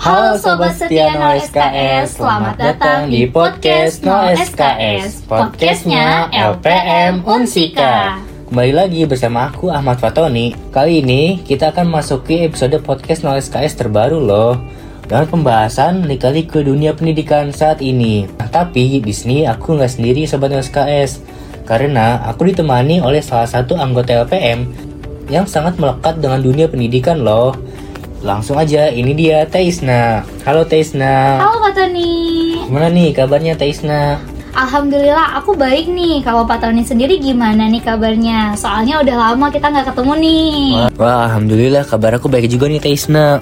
Halo Sobat Setia No SKS, selamat datang di podcast No SKS Podcastnya LPM Unsika. Kembali lagi bersama aku Ahmad Fatoni. Kali ini kita akan masuki episode podcast No SKS terbaru loh. Dengan pembahasan lika-liku dunia pendidikan saat ini. Nah, tapi di sini aku nggak sendiri sobat SKS, karena aku ditemani oleh salah satu anggota LPM yang sangat melekat dengan dunia pendidikan loh. Langsung aja, ini dia Taisna. Halo Taisna. Halo Pak Tony. Gimana nih kabarnya Taisna? Alhamdulillah aku baik nih. Kalau Pak Tony sendiri gimana nih kabarnya? Soalnya udah lama kita nggak ketemu nih. Wah, wah, alhamdulillah kabar aku baik juga nih Taisna.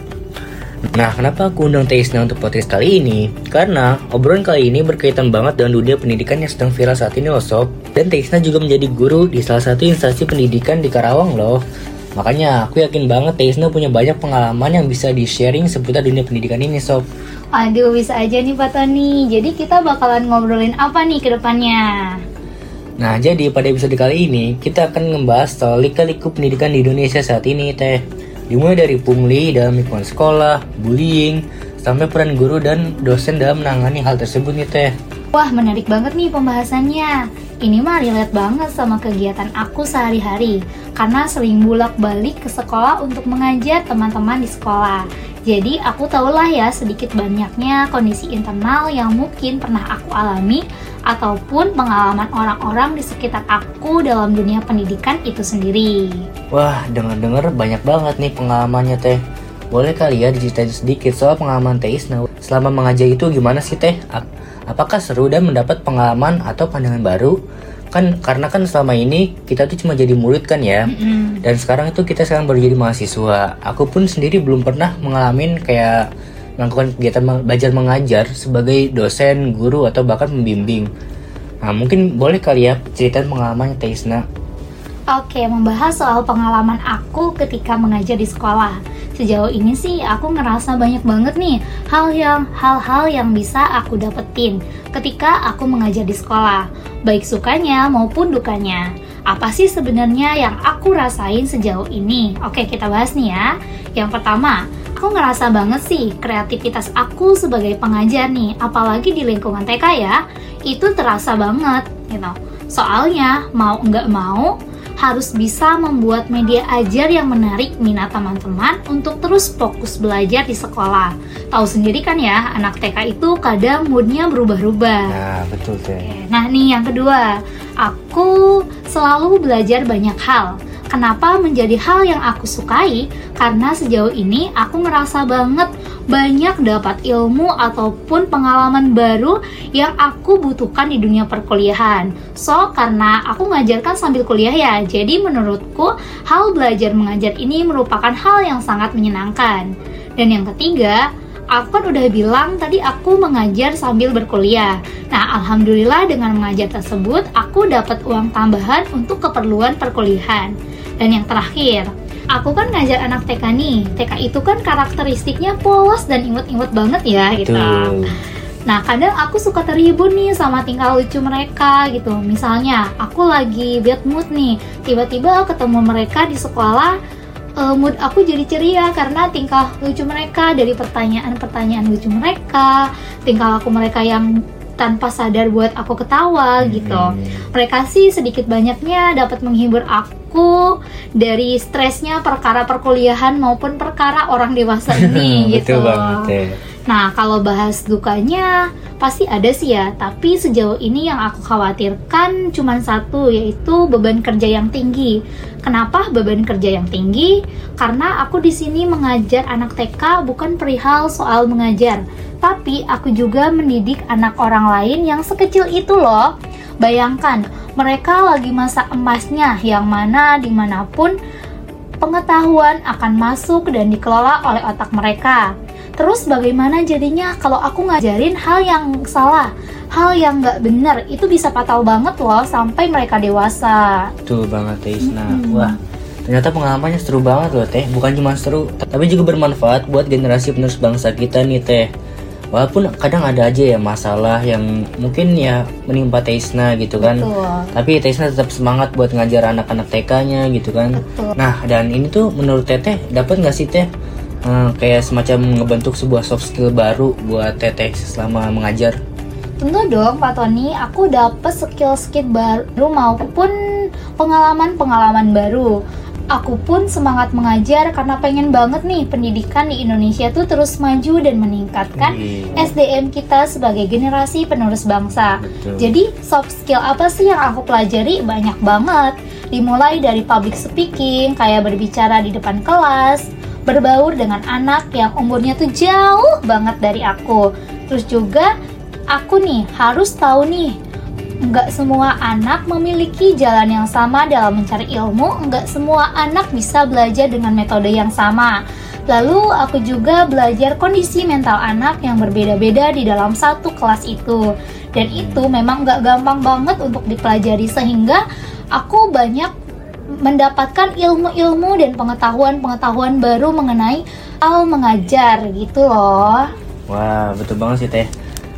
Nah, kenapa aku undang Taisna untuk podcast kali ini? Karena obrolan kali ini berkaitan banget dengan dunia pendidikan yang sedang viral saat ini loh sob. Dan Taisna juga menjadi guru di salah satu instansi pendidikan di Karawang loh. Makanya aku yakin banget Taisna punya banyak pengalaman yang bisa di-sharing seputar dunia pendidikan ini sob. Aduh bisa aja nih Pak Tony. Jadi kita bakalan ngobrolin apa nih ke depannya? Nah, jadi pada episode kali ini kita akan membahas soal lika-liku pendidikan di Indonesia saat ini teh dimulai dari pungli dalam lingkungan sekolah, bullying, sampai peran guru dan dosen dalam menangani hal tersebut nih teh. Wah menarik banget nih pembahasannya. Ini mah relate banget sama kegiatan aku sehari-hari karena sering bolak-balik ke sekolah untuk mengajar teman-teman di sekolah. Jadi aku tahulah ya sedikit banyaknya kondisi internal yang mungkin pernah aku alami ataupun pengalaman orang-orang di sekitar aku dalam dunia pendidikan itu sendiri. Wah, dengar-dengar banyak banget nih pengalamannya teh. Boleh kali ya diceritain sedikit soal pengalaman Teh Isna selama mengajar itu gimana sih teh? Apakah seru dan mendapat pengalaman atau pandangan baru? Kan karena kan selama ini kita tuh cuma jadi murid kan ya. Mm -hmm. Dan sekarang itu kita sekarang baru jadi mahasiswa. Aku pun sendiri belum pernah mengalami kayak melakukan kegiatan belajar mengajar sebagai dosen, guru, atau bahkan pembimbing. Nah, mungkin boleh kali ya ceritain pengalaman Taisna. Oke, membahas soal pengalaman aku ketika mengajar di sekolah. Sejauh ini sih aku ngerasa banyak banget nih hal yang hal-hal yang bisa aku dapetin ketika aku mengajar di sekolah, baik sukanya maupun dukanya. Apa sih sebenarnya yang aku rasain sejauh ini? Oke, kita bahas nih ya. Yang pertama, aku ngerasa banget sih kreativitas aku sebagai pengajar nih, apalagi di lingkungan TK ya, itu terasa banget gitu. Soalnya mau nggak mau harus bisa membuat media ajar yang menarik minat teman-teman untuk terus fokus belajar di sekolah. Tahu sendiri kan ya, anak TK itu kadang moodnya berubah-ubah. Nah, betul teh. Nah nih yang kedua, aku selalu belajar banyak hal Kenapa menjadi hal yang aku sukai? Karena sejauh ini aku ngerasa banget banyak dapat ilmu ataupun pengalaman baru yang aku butuhkan di dunia perkuliahan. So, karena aku mengajarkan sambil kuliah ya, jadi menurutku hal belajar mengajar ini merupakan hal yang sangat menyenangkan. Dan yang ketiga, aku kan udah bilang tadi aku mengajar sambil berkuliah. Nah, alhamdulillah dengan mengajar tersebut aku dapat uang tambahan untuk keperluan perkuliahan. Dan yang terakhir, aku kan ngajar anak TK nih. TK itu kan karakteristiknya polos dan imut-imut banget ya gitu. Nah, kadang aku suka terhibur nih sama tingkah lucu mereka gitu. Misalnya, aku lagi bad mood nih, tiba-tiba ketemu mereka di sekolah, uh, mood aku jadi ceria karena tingkah lucu mereka dari pertanyaan-pertanyaan lucu mereka, tingkah laku mereka yang tanpa sadar buat aku ketawa hmm. gitu. Mereka sih sedikit banyaknya dapat menghibur aku dari stresnya perkara perkuliahan maupun perkara orang dewasa ini gitu. Betul banget ya. Nah, kalau bahas dukanya pasti ada sih ya, tapi sejauh ini yang aku khawatirkan cuma satu yaitu beban kerja yang tinggi. Kenapa beban kerja yang tinggi? Karena aku di sini mengajar anak TK bukan perihal soal mengajar, tapi aku juga mendidik anak orang lain yang sekecil itu loh. Bayangkan, mereka lagi masa emasnya yang mana di mana pun pengetahuan akan masuk dan dikelola oleh otak mereka Terus bagaimana jadinya kalau aku ngajarin hal yang salah, hal yang nggak benar, itu bisa fatal banget loh sampai mereka dewasa. Betul banget Tisna. Hmm. Wah, ternyata pengalamannya seru banget loh Teh. Bukan cuma seru, tapi juga bermanfaat buat generasi penerus bangsa kita nih Teh. Walaupun kadang ada aja ya masalah yang mungkin ya menimpa Teisna gitu kan. Betul. Tapi Teisna tetap semangat buat ngajar anak-anak TK-nya gitu kan. Betul. Nah, dan ini tuh menurut Teteh dapat nggak sih Teh Hmm, kayak semacam ngebentuk sebuah soft skill baru buat teteh selama mengajar. Tentu dong Pak Tony, aku dapet skill-skill baru maupun pengalaman-pengalaman baru. Aku pun semangat mengajar karena pengen banget nih pendidikan di Indonesia tuh terus maju dan meningkatkan Wih. SDM kita sebagai generasi penerus bangsa. Betul. Jadi soft skill apa sih yang aku pelajari banyak banget. Dimulai dari public speaking, kayak berbicara di depan kelas, berbaur dengan anak yang umurnya tuh jauh banget dari aku. Terus juga aku nih harus tahu nih nggak semua anak memiliki jalan yang sama dalam mencari ilmu, nggak semua anak bisa belajar dengan metode yang sama. Lalu aku juga belajar kondisi mental anak yang berbeda-beda di dalam satu kelas itu. Dan itu memang nggak gampang banget untuk dipelajari sehingga aku banyak mendapatkan ilmu-ilmu dan pengetahuan-pengetahuan baru mengenai hal mengajar gitu loh. Wah, betul banget sih teh.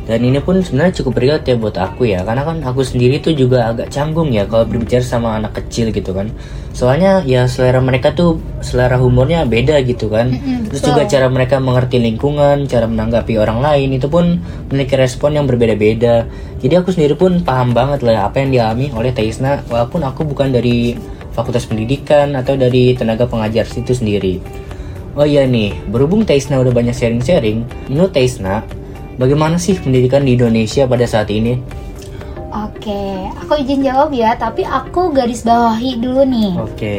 Dan ini pun sebenarnya cukup relate ya buat aku ya, karena kan aku sendiri tuh juga agak canggung ya kalau berbicara sama anak kecil gitu kan. Soalnya ya selera mereka tuh selera humornya beda gitu kan. Mm-mm, Terus juga cara mereka mengerti lingkungan, cara menanggapi orang lain itu pun memiliki respon yang berbeda-beda. Jadi aku sendiri pun paham banget lah apa yang dialami oleh Taisna, walaupun aku bukan dari Fakultas Pendidikan atau dari tenaga pengajar situ sendiri. Oh iya nih, berhubung Taisna udah banyak sharing-sharing, menurut Taisna, bagaimana sih pendidikan di Indonesia pada saat ini? Oke, aku izin jawab ya, tapi aku garis bawahi dulu nih. Oke.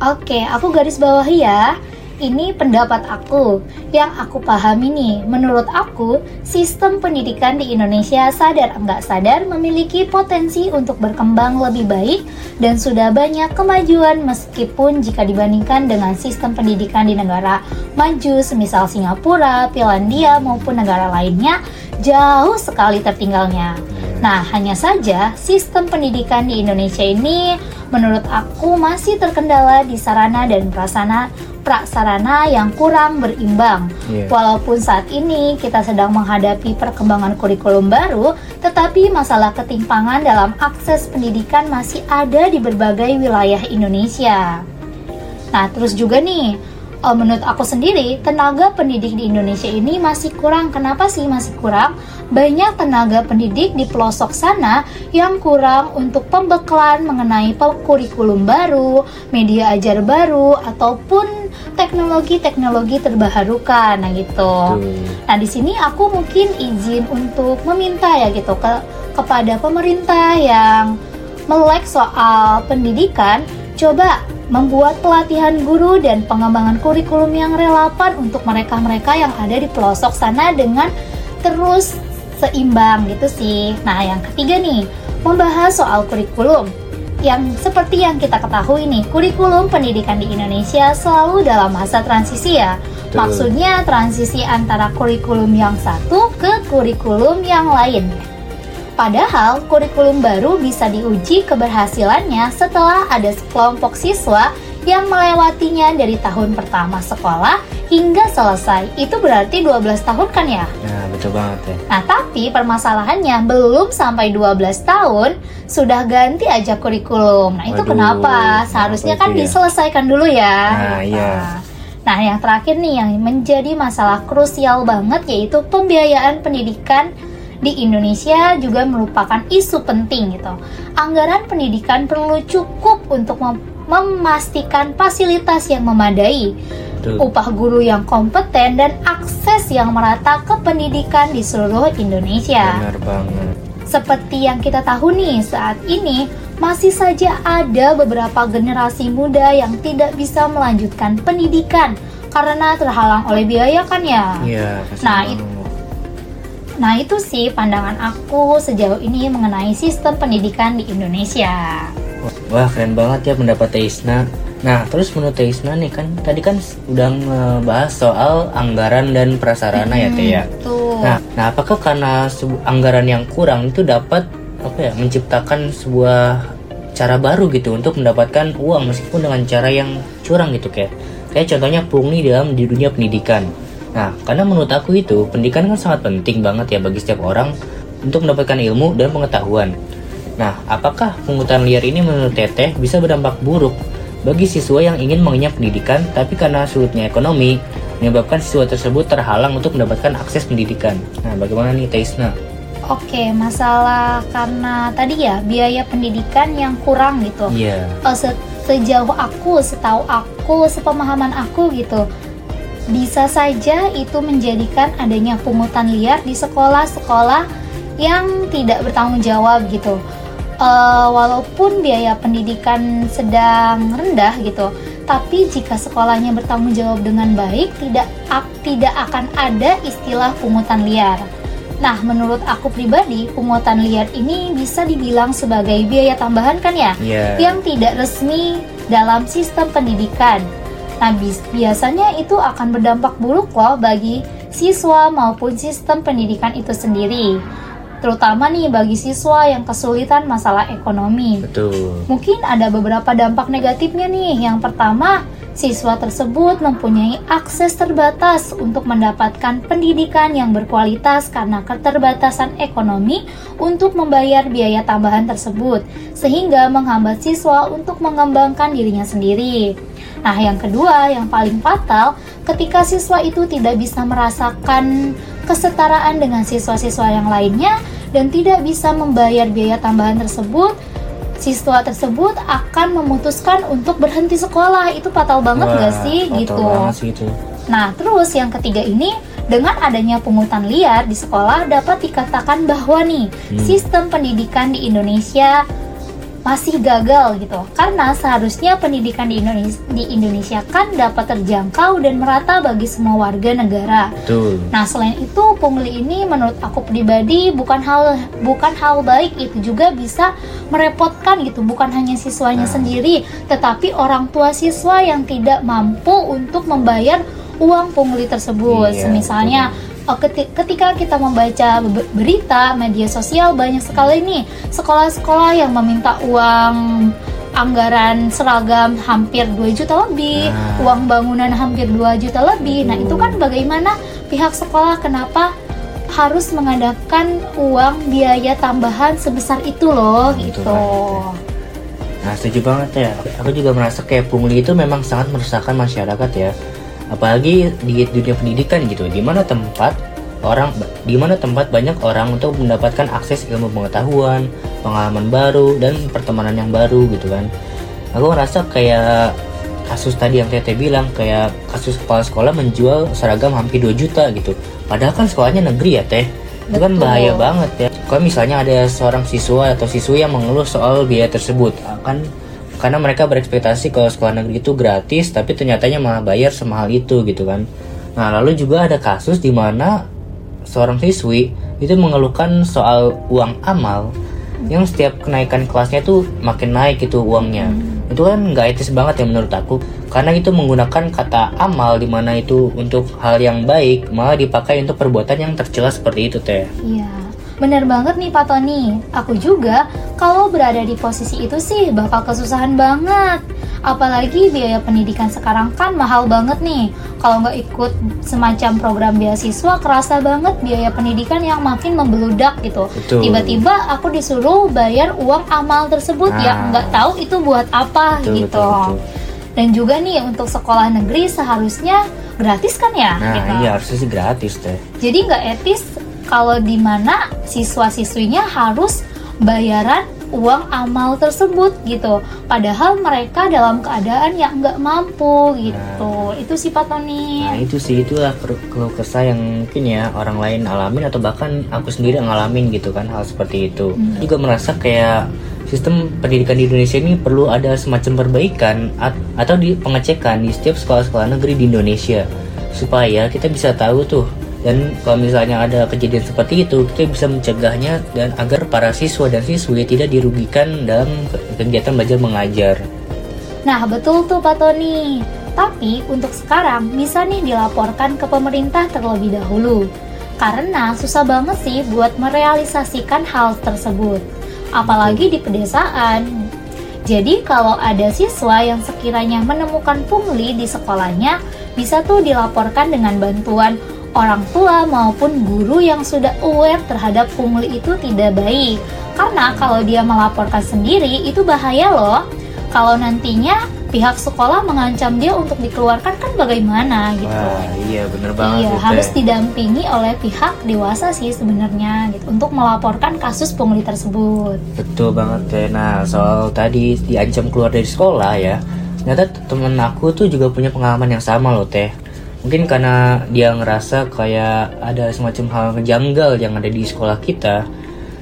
Oke, aku garis bawahi ya. Ini pendapat aku. Yang aku pahami nih, menurut aku, sistem pendidikan di Indonesia sadar enggak sadar memiliki potensi untuk berkembang lebih baik dan sudah banyak kemajuan meskipun jika dibandingkan dengan sistem pendidikan di negara maju semisal Singapura, Finlandia maupun negara lainnya jauh sekali tertinggalnya. Nah, hanya saja sistem pendidikan di Indonesia ini menurut aku masih terkendala di sarana dan prasarana prasarana yang kurang berimbang. Iya. Walaupun saat ini kita sedang menghadapi perkembangan kurikulum baru, tetapi masalah ketimpangan dalam akses pendidikan masih ada di berbagai wilayah Indonesia. Nah, terus juga nih, eh, menurut aku sendiri, tenaga pendidik di Indonesia ini masih kurang. Kenapa sih masih kurang? Banyak tenaga pendidik di pelosok sana yang kurang untuk pembekalan mengenai kurikulum baru, media ajar baru, ataupun teknologi-teknologi terbarukan. Nah, gitu. Tuh. Nah, di sini aku mungkin izin untuk meminta ya gitu ke kepada pemerintah yang melek soal pendidikan, coba membuat pelatihan guru dan pengembangan kurikulum yang relevan untuk mereka-mereka yang ada di pelosok sana dengan terus seimbang gitu sih. Nah, yang ketiga nih, membahas soal kurikulum. Yang seperti yang kita ketahui nih, kurikulum pendidikan di Indonesia selalu dalam masa transisi ya. Betul. Maksudnya transisi antara kurikulum yang satu ke kurikulum yang lain. Padahal kurikulum baru bisa diuji keberhasilannya setelah ada sekelompok siswa yang melewatinya dari tahun pertama sekolah hingga selesai. Itu berarti 12 tahun kan ya? Nah, betul banget ya. Nah, tapi permasalahannya belum sampai 12 tahun sudah ganti aja kurikulum. Nah, itu Waduh, kenapa? Seharusnya kan ya? diselesaikan dulu ya. Nah, iya. Nah, Nah, yang terakhir nih yang menjadi masalah krusial banget yaitu pembiayaan pendidikan di Indonesia juga merupakan isu penting gitu. Anggaran pendidikan perlu cukup untuk mem- memastikan fasilitas yang memadai, Betul. upah guru yang kompeten dan akses yang merata ke pendidikan di seluruh Indonesia. Benar banget. Seperti yang kita tahu nih, saat ini masih saja ada beberapa generasi muda yang tidak bisa melanjutkan pendidikan karena terhalang oleh biaya kan ya. Iya, Nah, itu- Nah itu sih pandangan aku sejauh ini mengenai sistem pendidikan di Indonesia. Wah keren banget ya pendapat Teisna. Nah terus menurut Teisna nih kan tadi kan udah ngebahas soal anggaran dan prasarana ya Teh ya. Nah, nah apakah karena anggaran yang kurang itu dapat apa ya menciptakan sebuah cara baru gitu untuk mendapatkan uang meskipun dengan cara yang curang gitu kayak kayak contohnya pungli dalam di dunia pendidikan. Nah, karena menurut aku itu pendidikan kan sangat penting banget ya bagi setiap orang untuk mendapatkan ilmu dan pengetahuan. Nah, apakah pungutan liar ini menurut Teteh bisa berdampak buruk bagi siswa yang ingin mengenyam pendidikan tapi karena sulitnya ekonomi menyebabkan siswa tersebut terhalang untuk mendapatkan akses pendidikan. Nah, bagaimana nih Taisna? Oke, masalah karena tadi ya biaya pendidikan yang kurang gitu. Iya. Oh, se- sejauh aku, setahu aku, sepemahaman aku gitu, bisa saja itu menjadikan adanya pungutan liar di sekolah-sekolah yang tidak bertanggung jawab gitu. Eh, walaupun biaya pendidikan sedang rendah gitu, tapi jika sekolahnya bertanggung jawab dengan baik, tidak ak- tidak akan ada istilah pungutan liar. Nah, menurut aku pribadi, pungutan liar ini bisa dibilang sebagai biaya tambahan kan ya? Iya. yang tidak resmi dalam sistem pendidikan. Nah, biasanya itu akan berdampak buruk loh bagi siswa maupun sistem pendidikan itu sendiri. Terutama nih bagi siswa yang kesulitan masalah ekonomi. Betul. Mungkin ada beberapa dampak negatifnya nih. Yang pertama, siswa tersebut mempunyai akses terbatas untuk mendapatkan pendidikan yang berkualitas karena keterbatasan ekonomi untuk membayar biaya tambahan tersebut, sehingga menghambat siswa untuk mengembangkan dirinya sendiri. Nah, yang kedua, yang paling fatal, ketika siswa itu tidak bisa merasakan kesetaraan dengan siswa-siswa yang lainnya dan tidak bisa membayar biaya tambahan tersebut, siswa tersebut akan memutuskan untuk berhenti sekolah. Itu fatal banget Wah, gak sih fatal gitu. banget sih itu. Nah, terus yang ketiga ini dengan adanya pungutan liar di sekolah dapat dikatakan bahwa nih Hmm. sistem pendidikan di Indonesia masih gagal gitu. Karena seharusnya pendidikan di Indonesia, di Indonesia kan dapat terjangkau dan merata bagi semua warga negara. Betul. Nah, selain itu pungli ini menurut aku pribadi bukan hal bukan hal baik itu juga bisa merepotkan gitu, bukan hanya siswanya Nah. sendiri, tetapi orang tua siswa yang tidak mampu untuk membayar uang pungli tersebut. Iya, Misalnya oh, keti- ketika kita membaca be- berita media sosial banyak sekali nih sekolah-sekolah yang meminta uang anggaran seragam hampir 2 juta lebih, Nah. uang bangunan hampir 2 juta lebih. Nah, itu kan bagaimana pihak sekolah kenapa harus mengadakan uang biaya tambahan sebesar itu loh Betul gitu. banget, Nah, setuju banget ya. Aku juga merasa kayak pungli itu memang sangat meresahkan masyarakat ya. Apalagi di dunia pendidikan gitu, di mana tempat orang di mana tempat banyak orang untuk mendapatkan akses ilmu pengetahuan, pengalaman baru dan pertemanan yang baru gitu kan. Aku ngerasa kayak kasus tadi yang Tete bilang kayak kasus kepala sekolah menjual seragam hampir 2 juta gitu. Padahal kan sekolahnya negeri ya, Teh. Itu kan bahaya banget ya. Kalau misalnya ada seorang siswa atau siswi yang mengeluh soal biaya tersebut, akan karena mereka berekspektasi kalau sekolah negeri itu gratis, tapi ternyatanya malah bayar semahal itu gitu kan. Nah, lalu juga ada kasus di mana seorang siswi itu mengeluhkan soal uang amal yang setiap kenaikan kelasnya tuh makin naik gitu uangnya. Itu kan nggak etis banget ya menurut aku, karena itu menggunakan kata amal di mana itu untuk hal yang baik malah dipakai untuk perbuatan yang tercela seperti itu teh. Iya, bener banget nih Pak Tony. Aku juga kalau berada di posisi itu sih bakal kesusahan banget. Apalagi biaya pendidikan sekarang kan mahal banget nih. Kalau nggak ikut semacam program beasiswa, kerasa banget biaya pendidikan yang makin membeludak gitu. Tiba-tiba aku disuruh bayar uang amal tersebut ya Nah. nggak tahu itu buat apa Betul, gitu. betul, betul. Dan juga nih untuk sekolah negeri seharusnya gratis kan ya? Nah, gitu. iya harusnya sih gratis teh. Jadi nggak etis kalau di mana siswa-siswinya harus bayaran uang amal tersebut gitu. Padahal mereka dalam keadaan yang nggak mampu gitu. Itu sih Pak Tony. Nah itu sih itulah keluh kesah yang mungkin ya orang lain alamin atau bahkan aku sendiri ngalamin gitu kan hal seperti itu. Hmm. Juga merasa kayak sistem pendidikan di Indonesia ini perlu ada semacam perbaikan at- atau di pengecekan di setiap sekolah-sekolah negeri di Indonesia supaya kita bisa tahu tuh dan kalau misalnya ada kejadian seperti itu kita bisa mencegahnya dan agar para siswa dan siswi tidak dirugikan dalam ke- kegiatan belajar mengajar. Nah betul tuh Pak Tony. Tapi untuk sekarang bisa nih dilaporkan ke pemerintah terlebih dahulu. Karena susah banget sih buat merealisasikan hal tersebut. Apalagi di pedesaan. Jadi kalau ada siswa yang sekiranya menemukan pungli di sekolahnya, bisa tuh dilaporkan dengan bantuan orang tua maupun guru yang sudah aware terhadap pungli itu tidak baik. Karena kalau dia melaporkan sendiri itu bahaya loh. Kalau nantinya pihak sekolah mengancam dia untuk dikeluarkan kan bagaimana gitu. Wah, iya bener banget Iya, tuh, harus Teh. didampingi oleh pihak dewasa sih sebenarnya gitu untuk melaporkan kasus pungli tersebut. Betul banget teh. Nah soal tadi diancam keluar dari sekolah ya, ternyata temen aku tuh juga punya pengalaman yang sama loh teh. Mungkin karena dia ngerasa kayak ada semacam hal janggal yang ada di sekolah kita.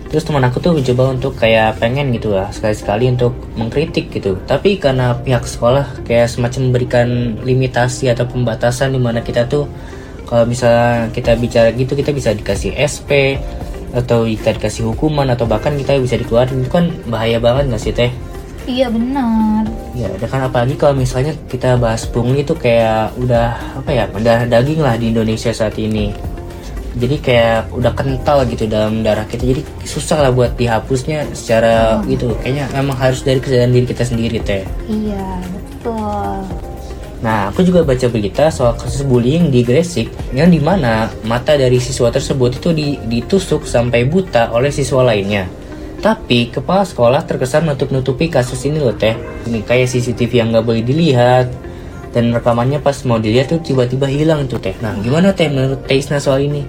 Terus teman aku tuh mencoba untuk kayak pengen gitu lah sekali-sekali untuk mengkritik gitu. Tapi karena pihak sekolah kayak semacam memberikan limitasi atau pembatasan di mana kita tuh kalau misalnya kita bicara gitu kita bisa dikasih SP atau kita dikasih hukuman atau bahkan kita bisa dikeluarin itu kan bahaya banget nggak sih teh? Iya benar. Ya, ada kan apalagi kalau misalnya kita bahas pungli itu kayak udah apa ya mendarah daging lah di Indonesia saat ini. Jadi kayak udah kental gitu dalam darah kita. Jadi susah lah buat dihapusnya secara gitu. Kayaknya memang harus dari kesadaran diri kita sendiri teh. Iya betul. Nah, aku juga baca berita soal kasus bullying di Gresik yang di mana mata dari siswa tersebut itu di- ditusuk sampai buta oleh siswa lainnya. Tapi kepala sekolah terkesan menutup-nutupi kasus ini loh teh. Ini kayak CCTV yang nggak boleh dilihat dan rekamannya pas mau dilihat tuh tiba-tiba hilang tuh teh. Nah, gimana teh menurut Teh Isna soal ini?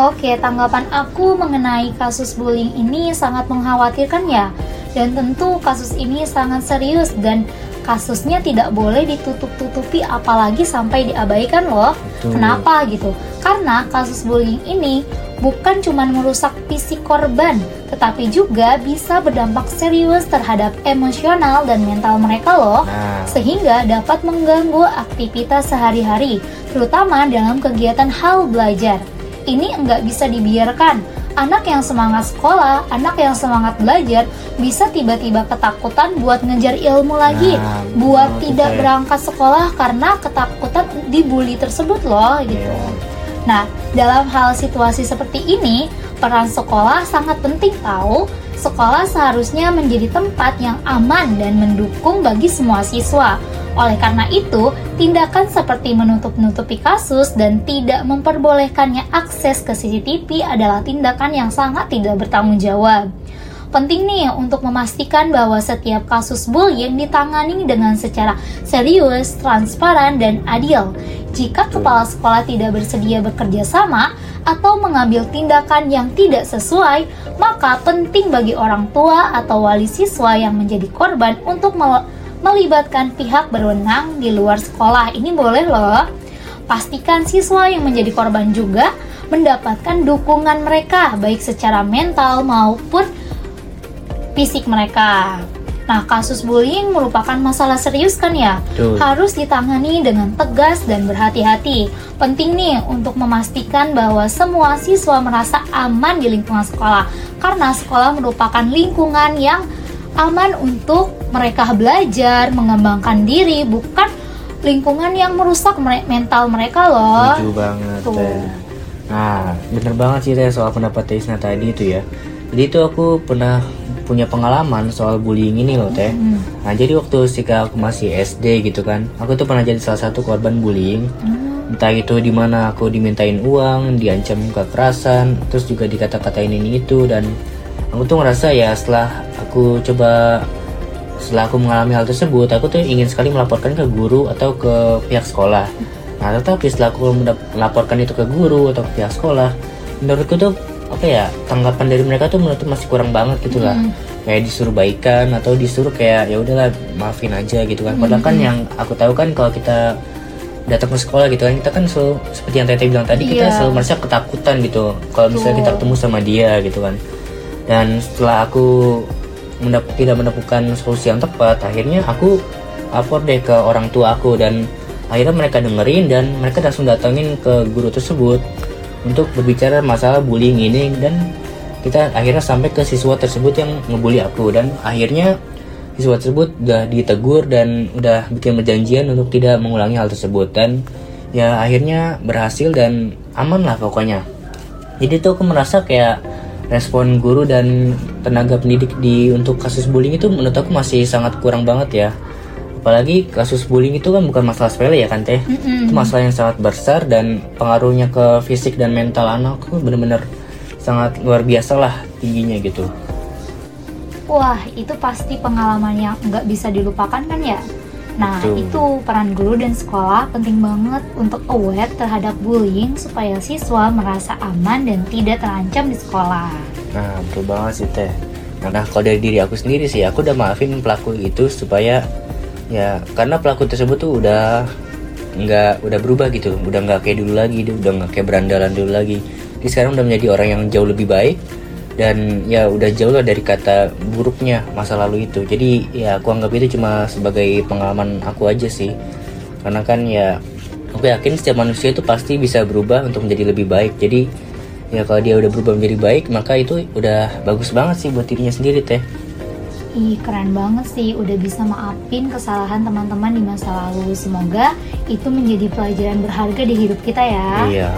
Oke, tanggapan aku mengenai kasus bullying ini sangat mengkhawatirkan ya. Dan tentu kasus ini sangat serius dan kasusnya tidak boleh ditutup-tutupi apalagi sampai diabaikan loh. Betul. Kenapa gitu? Karena kasus bullying ini bukan cuma merusak fisik korban, tetapi juga bisa berdampak serius terhadap emosional dan mental mereka loh Nah, sehingga dapat mengganggu aktivitas sehari-hari, terutama dalam kegiatan hal belajar. Ini enggak bisa dibiarkan. Anak yang semangat sekolah, anak yang semangat belajar, bisa tiba-tiba ketakutan buat ngejar ilmu lagi, Nah, buat betul tidak Teh. berangkat sekolah karena ketakutan dibully tersebut loh gitu. Iya. Nah, dalam hal situasi seperti ini, peran sekolah sangat penting tahu. Sekolah seharusnya menjadi tempat yang aman dan mendukung bagi semua siswa. Oleh karena itu, tindakan seperti menutup-nutupi kasus dan tidak memperbolehkannya akses ke CCTV adalah tindakan yang sangat tidak bertanggung jawab. Penting nih untuk memastikan bahwa setiap kasus bullying ditangani dengan secara serius, transparan, dan adil. Jika kepala sekolah tidak bersedia bekerja sama atau mengambil tindakan yang tidak sesuai, maka penting bagi orang tua atau wali siswa yang menjadi korban untuk mel- melibatkan pihak berwenang di luar sekolah. Ini boleh loh. Pastikan siswa yang menjadi korban juga mendapatkan dukungan mereka baik secara mental maupun fisik mereka. Nah, kasus bullying merupakan masalah serius kan ya? Betul. Harus ditangani dengan tegas dan berhati-hati. Penting nih untuk memastikan bahwa semua siswa merasa aman di lingkungan sekolah. Karena sekolah merupakan lingkungan yang aman untuk mereka belajar, mengembangkan diri, bukan lingkungan yang merusak mere- mental mereka loh. Setuju banget Tuh. Teh. Nah, bener banget sih Teh soal pendapat Teh Isna tadi itu ya. Jadi itu aku pernah punya pengalaman soal bullying ini loh Teh. Hmm. Nah, jadi waktu ketika aku masih SD gitu kan, aku tuh pernah jadi salah satu korban bullying. Hmm. Entah itu di mana aku dimintain uang, diancam kekerasan, terus juga dikata-katain ini itu dan aku tuh ngerasa ya setelah aku coba setelah aku mengalami hal tersebut, aku tuh ingin sekali melaporkan ke guru atau ke pihak sekolah. Nah, tetapi setelah aku melaporkan itu ke guru atau ke pihak sekolah, menurutku tuh apa ya tanggapan dari mereka tuh menurutku masih kurang banget gitu lah. Hmm. Kayak disuruh baikan atau disuruh kayak ya udahlah maafin aja gitu kan. Padahal kan yang aku tahu kan kalau kita datang ke sekolah gitu kan kita kan selalu seperti yang Tete bilang tadi kita Iya. selalu merasa ketakutan gitu kalau misalnya kita ketemu sama dia gitu kan dan setelah aku mendap- tidak menemukan solusi yang tepat akhirnya aku lapor deh ke orang tua aku dan akhirnya mereka dengerin dan mereka langsung datangin ke guru tersebut untuk berbicara masalah bullying ini dan kita akhirnya sampai ke siswa tersebut yang ngebully aku dan akhirnya siswa tersebut udah ditegur dan udah bikin perjanjian untuk tidak mengulangi hal tersebut dan ya akhirnya berhasil dan aman lah pokoknya. Jadi tuh aku merasa kayak respon guru dan tenaga pendidik di untuk kasus bullying itu menurut aku masih sangat kurang banget ya apalagi kasus bullying itu kan bukan masalah sepele ya kan teh Mm-mm. itu masalah yang sangat besar dan pengaruhnya ke fisik dan mental anak tuh bener-bener sangat luar biasa lah tingginya gitu Wah, itu pasti pengalaman yang nggak bisa dilupakan kan ya? Nah, Betul. itu peran guru dan sekolah penting banget untuk aware terhadap bullying supaya siswa merasa aman dan tidak terancam di sekolah. Nah, betul banget sih teh. Nah, kalau dari diri aku sendiri sih, aku udah maafin pelaku itu supaya ya karena pelaku tersebut tuh udah nggak udah berubah gitu, udah nggak kayak dulu lagi, udah nggak kayak berandalan dulu lagi. Jadi sekarang udah menjadi orang yang jauh lebih baik dan ya udah jauh lah dari kata buruknya masa lalu itu. Jadi ya aku anggap itu cuma sebagai pengalaman aku aja sih. Karena kan ya aku yakin setiap manusia itu pasti bisa berubah untuk menjadi lebih baik. Jadi ya kalau dia udah berubah menjadi baik maka itu udah bagus banget sih buat dirinya sendiri teh Ih, keren banget sih. Udah bisa maafin kesalahan teman-teman di masa lalu. Semoga itu menjadi pelajaran berharga di hidup kita ya. iya.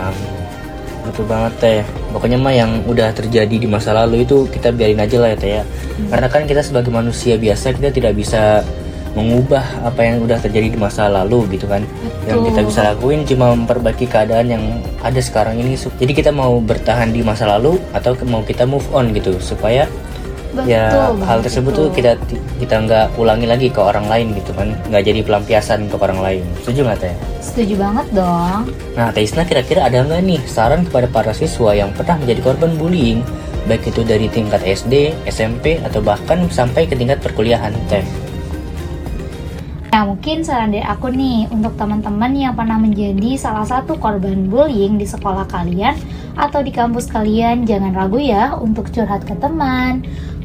Betul banget teh. Pokoknya mah yang udah terjadi di masa lalu itu kita biarin aja lah ya teh ya. Karena kan kita sebagai manusia biasa kita tidak bisa mengubah apa yang udah terjadi di masa lalu gitu kan. Yang Betul. kita bisa lakuin cuma memperbaiki keadaan yang ada sekarang ini. Jadi kita mau bertahan di masa lalu atau mau kita move on gitu. Supaya Betul ya hal banget tersebut tuh kita kita nggak ulangi lagi ke orang lain gitu kan. Nggak jadi pelampiasan untuk orang lain. Setuju nggak teh? Setuju banget dong. nah Teisna kira-kira ada nggak nih saran kepada para siswa yang pernah menjadi korban bullying? Baik itu dari tingkat SD SMP atau bahkan sampai ke tingkat perkuliahan teh? Nah, mungkin saran dari aku nih untuk teman-teman yang pernah menjadi salah satu korban bullying di sekolah kalian atau di kampus kalian, jangan ragu ya untuk curhat ke teman,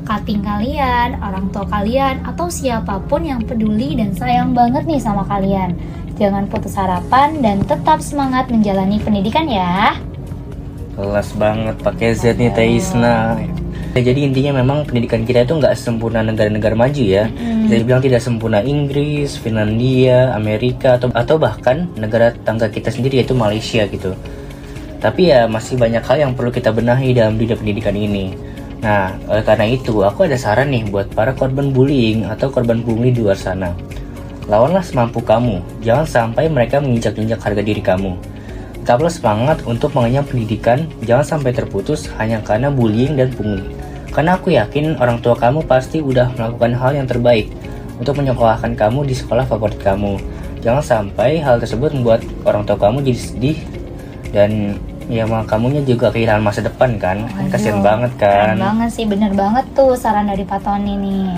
cutting kalian, orang tua kalian, atau siapa pun yang peduli dan sayang banget nih sama kalian. Jangan putus harapan dan tetap semangat menjalani pendidikan ya. kelas banget pakai Z nih Teisna jadi intinya memang pendidikan kita itu nggak sempurna negara-negara maju ya. Jadi bilang tidak sempurna Inggris, Finlandia, Amerika atau atau bahkan negara tangga kita sendiri yaitu Malaysia gitu. Tapi ya masih banyak hal yang perlu kita benahi dalam dunia pendidikan ini. Nah, oleh karena itu aku ada saran nih buat para korban bullying atau korban pungli di luar sana. Lawanlah semampu kamu, jangan sampai mereka menginjak-injak harga diri kamu. Tetaplah semangat untuk mengenyam pendidikan, jangan sampai terputus hanya karena bullying dan pungli. Karena aku yakin orang tua kamu pasti udah melakukan hal yang terbaik untuk menyekolahkan kamu di sekolah favorit kamu. Jangan sampai hal tersebut membuat orang tua kamu jadi sedih dan ya malah kamunya juga kehilangan masa depan kan. Kasihan Waduh, banget kan. Keren banget sih, bener banget tuh saran dari Pak Tony nih.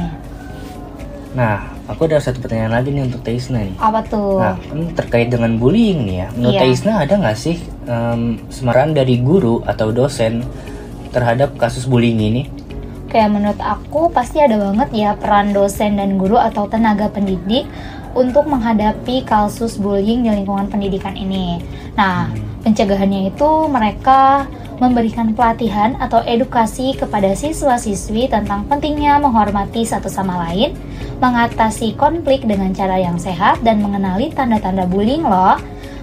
Nah, aku ada satu pertanyaan lagi nih untuk Teisna nih. Apa tuh? Nah, kan terkait dengan bullying nih ya, menurut Iya. Teisna ada nggak sih em, semarahan dari guru atau dosen terhadap kasus bullying ini? Kayak menurut aku pasti ada banget ya peran dosen dan guru atau tenaga pendidik untuk menghadapi kasus bullying di lingkungan pendidikan ini. Nah, pencegahannya itu mereka memberikan pelatihan atau edukasi kepada siswa-siswi tentang pentingnya menghormati satu sama lain, mengatasi konflik dengan cara yang sehat dan mengenali tanda-tanda bullying loh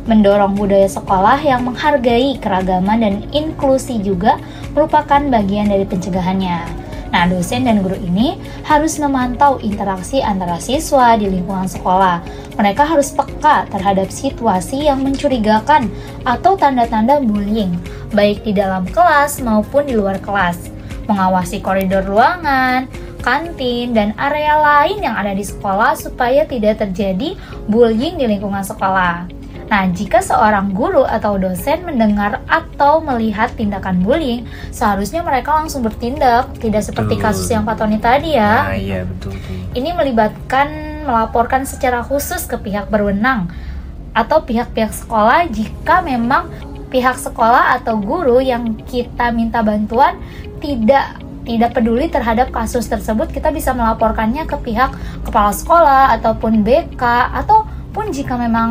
mendorong budaya sekolah yang menghargai keragaman dan inklusi juga merupakan bagian dari pencegahannya. Nah, dosen dan guru ini harus memantau interaksi antara siswa di lingkungan sekolah. Mereka harus peka terhadap situasi yang mencurigakan atau tanda-tanda bullying, baik di dalam kelas maupun di luar kelas. Mengawasi koridor ruangan, kantin, dan area lain yang ada di sekolah supaya tidak terjadi bullying di lingkungan sekolah. Nah, jika seorang guru atau dosen mendengar atau melihat tindakan bullying, seharusnya mereka langsung bertindak, tidak seperti Betul. kasus yang Pak Tony tadi ya. Nah, iya betul tuh. Ini melibatkan melaporkan secara khusus ke pihak berwenang atau pihak-pihak sekolah jika memang pihak sekolah atau guru yang kita minta bantuan tidak tidak peduli terhadap kasus tersebut, kita bisa melaporkannya ke pihak kepala sekolah ataupun BK ataupun jika memang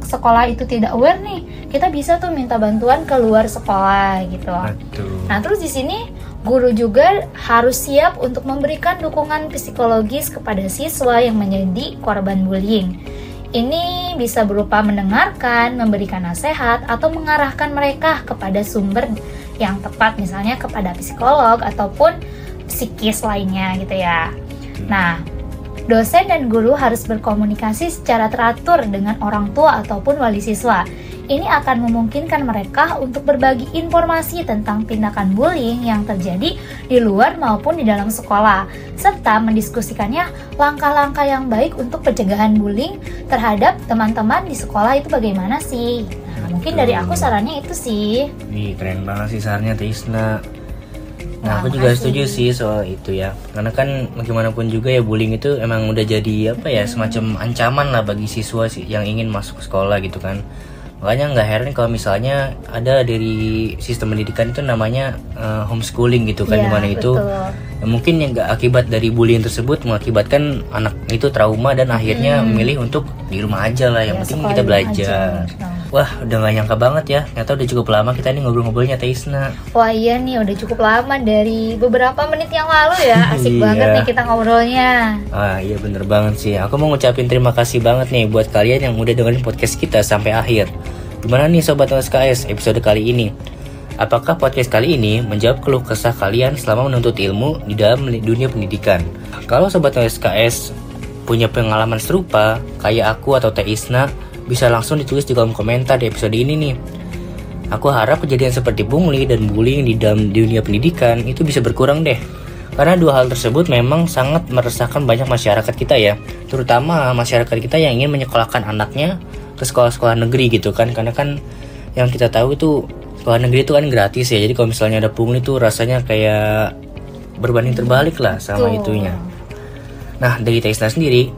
sekolah itu tidak aware nih, kita bisa tuh minta bantuan ke luar sekolah gitu. Betul. Nah, terus di sini guru juga harus siap untuk memberikan dukungan psikologis kepada siswa yang menjadi korban bullying. Ini bisa berupa mendengarkan, memberikan nasihat, atau mengarahkan mereka kepada sumber yang tepat, misalnya kepada psikolog ataupun psikis lainnya gitu ya. Nah, dosen dan guru harus berkomunikasi secara teratur dengan orang tua ataupun wali siswa. Ini akan memungkinkan mereka untuk berbagi informasi tentang tindakan bullying yang terjadi di luar maupun di dalam sekolah, serta mendiskusikannya langkah-langkah yang baik untuk pencegahan bullying terhadap teman-teman di sekolah itu bagaimana sih. Nah, mungkin dari aku sarannya itu sih. Wih, keren banget sih sarannya Tisna. Nah, aku juga setuju sih soal itu ya. Karena kan bagaimanapun juga ya bullying itu emang udah jadi apa ya semacam ancaman lah bagi siswa sih yang ingin masuk sekolah gitu kan. Makanya nggak heran kalau misalnya ada dari sistem pendidikan itu namanya eh, homeschooling gitu kan, Iya, di mana itu ya mungkin yang nggak akibat dari bullying tersebut mengakibatkan anak itu trauma dan akhirnya memilih untuk di rumah aja lah. Yang Ya, penting kita belajar. aja. Nah. Wah, udah gak nyangka banget ya. Ternyata udah cukup lama kita nih ngobrol-ngobrolnya Teisna. Wah iya nih udah cukup lama dari beberapa menit yang lalu ya Asik Iya. banget nih kita ngobrolnya Ah iya bener banget sih Aku mau ngucapin terima kasih banget nih Buat kalian yang udah dengerin podcast kita sampai akhir Gimana nih Sobat LSKS episode kali ini? Apakah podcast kali ini menjawab keluh kesah kalian selama menuntut ilmu di dalam dunia pendidikan? Kalau Sobat LSKS punya pengalaman serupa kayak aku atau Teh Isna bisa langsung ditulis di kolom komentar di episode ini nih. Aku harap kejadian seperti pungli dan bullying di dalam dunia pendidikan itu bisa berkurang deh. Karena dua hal tersebut memang sangat meresahkan banyak masyarakat kita ya, terutama masyarakat kita yang ingin menyekolahkan anaknya ke sekolah-sekolah negeri gitu kan, karena kan yang kita tahu itu sekolah negeri itu kan gratis ya, jadi kalau misalnya ada pungli tuh rasanya kayak berbanding terbalik lah sama itunya. Nah dari Taisna sendiri,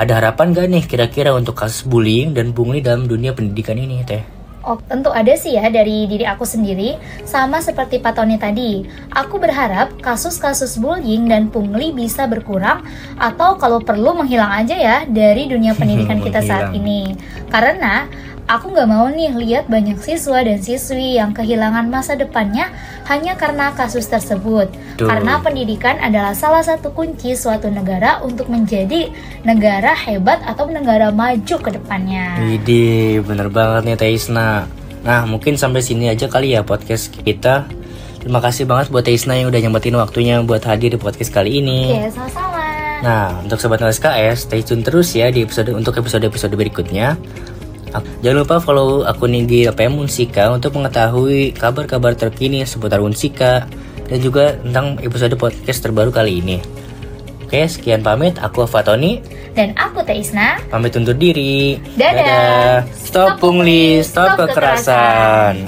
ada harapan gak nih kira-kira untuk kasus bullying dan pungli dalam dunia pendidikan ini teh? Oh, tentu ada sih ya dari diri aku sendiri, sama seperti Pak Tony tadi. Aku berharap kasus-kasus bullying dan pungli bisa berkurang atau kalau perlu menghilang aja ya dari dunia pendidikan kita saat ini. Karena aku nggak mau nih lihat banyak siswa dan siswi yang kehilangan masa depannya hanya karena kasus tersebut. Betul. Karena pendidikan adalah salah satu kunci suatu negara untuk menjadi negara hebat atau negara maju ke depannya. Widih, bener banget nih Teisna. Nah, mungkin sampai sini aja kali ya podcast kita. Terima kasih banget buat Teisna yang udah nyempetin waktunya buat hadir di podcast kali ini. Oke, sama-sama. Nah, untuk sobat LSKS, stay tune terus ya di episode untuk episode-episode berikutnya. Jangan lupa follow akun IG LPM Unsika untuk mengetahui kabar-kabar terkini seputar Unsika dan juga tentang episode podcast terbaru kali ini. Oke, sekian pamit. Aku Fatoni. Dan aku Teh Isna. Pamit undur diri. Dadah. Stop pungli, stop kekerasan.